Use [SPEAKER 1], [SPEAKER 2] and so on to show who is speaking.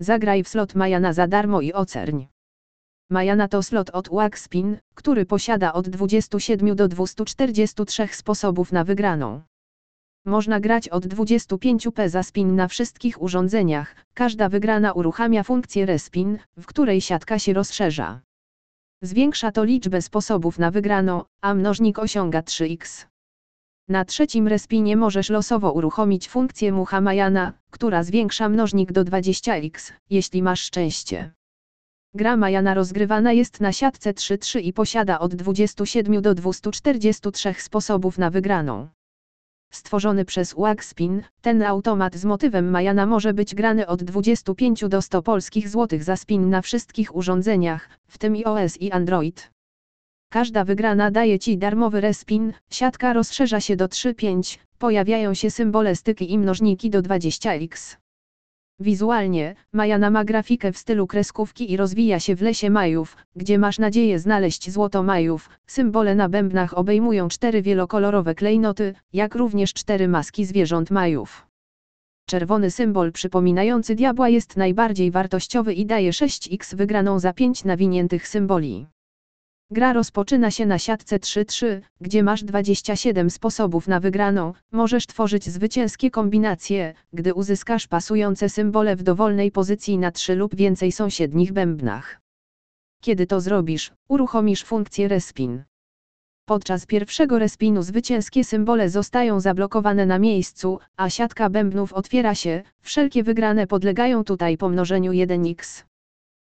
[SPEAKER 1] Zagraj w slot Majana za darmo i ocerń. Majana to slot od Waxpin, który posiada od 27 do 243 sposobów na wygraną. Można grać od 25p za spin na wszystkich urządzeniach, każda wygrana uruchamia funkcję respin, w której siatka się rozszerza. Zwiększa to liczbę sposobów na wygraną, a mnożnik osiąga 3x. Na trzecim respinie możesz losowo uruchomić funkcję Muhamajana, która zwiększa mnożnik do 20x, jeśli masz szczęście. Gra Majana rozgrywana jest na siatce 3-3 i posiada od 27 do 243 sposobów na wygraną. Stworzony przez Waxpin, ten automat z motywem Majana może być grany od 25 do 100 polskich złotych za spin na wszystkich urządzeniach, w tym iOS i Android. Każda wygrana daje Ci darmowy respin, siatka rozszerza się do 3-5, pojawiają się symbole styki i mnożniki do 20x. Wizualnie, Majana ma grafikę w stylu kreskówki i rozwija się w lesie Majów, gdzie masz nadzieję znaleźć złoto Majów. Symbole na bębnach obejmują cztery wielokolorowe klejnoty, jak również cztery maski zwierząt Majów. Czerwony symbol przypominający diabła jest najbardziej wartościowy i daje 6x wygraną za 5 nawiniętych symboli. Gra rozpoczyna się na siatce 3-3, gdzie masz 27 sposobów na wygraną, możesz tworzyć zwycięskie kombinacje, gdy uzyskasz pasujące symbole w dowolnej pozycji na 3 lub więcej sąsiednich bębnach. Kiedy to zrobisz, uruchomisz funkcję respin. Podczas pierwszego respinu zwycięskie symbole zostają zablokowane na miejscu, a siatka bębnów otwiera się, wszelkie wygrane podlegają tutaj pomnożeniu 1x.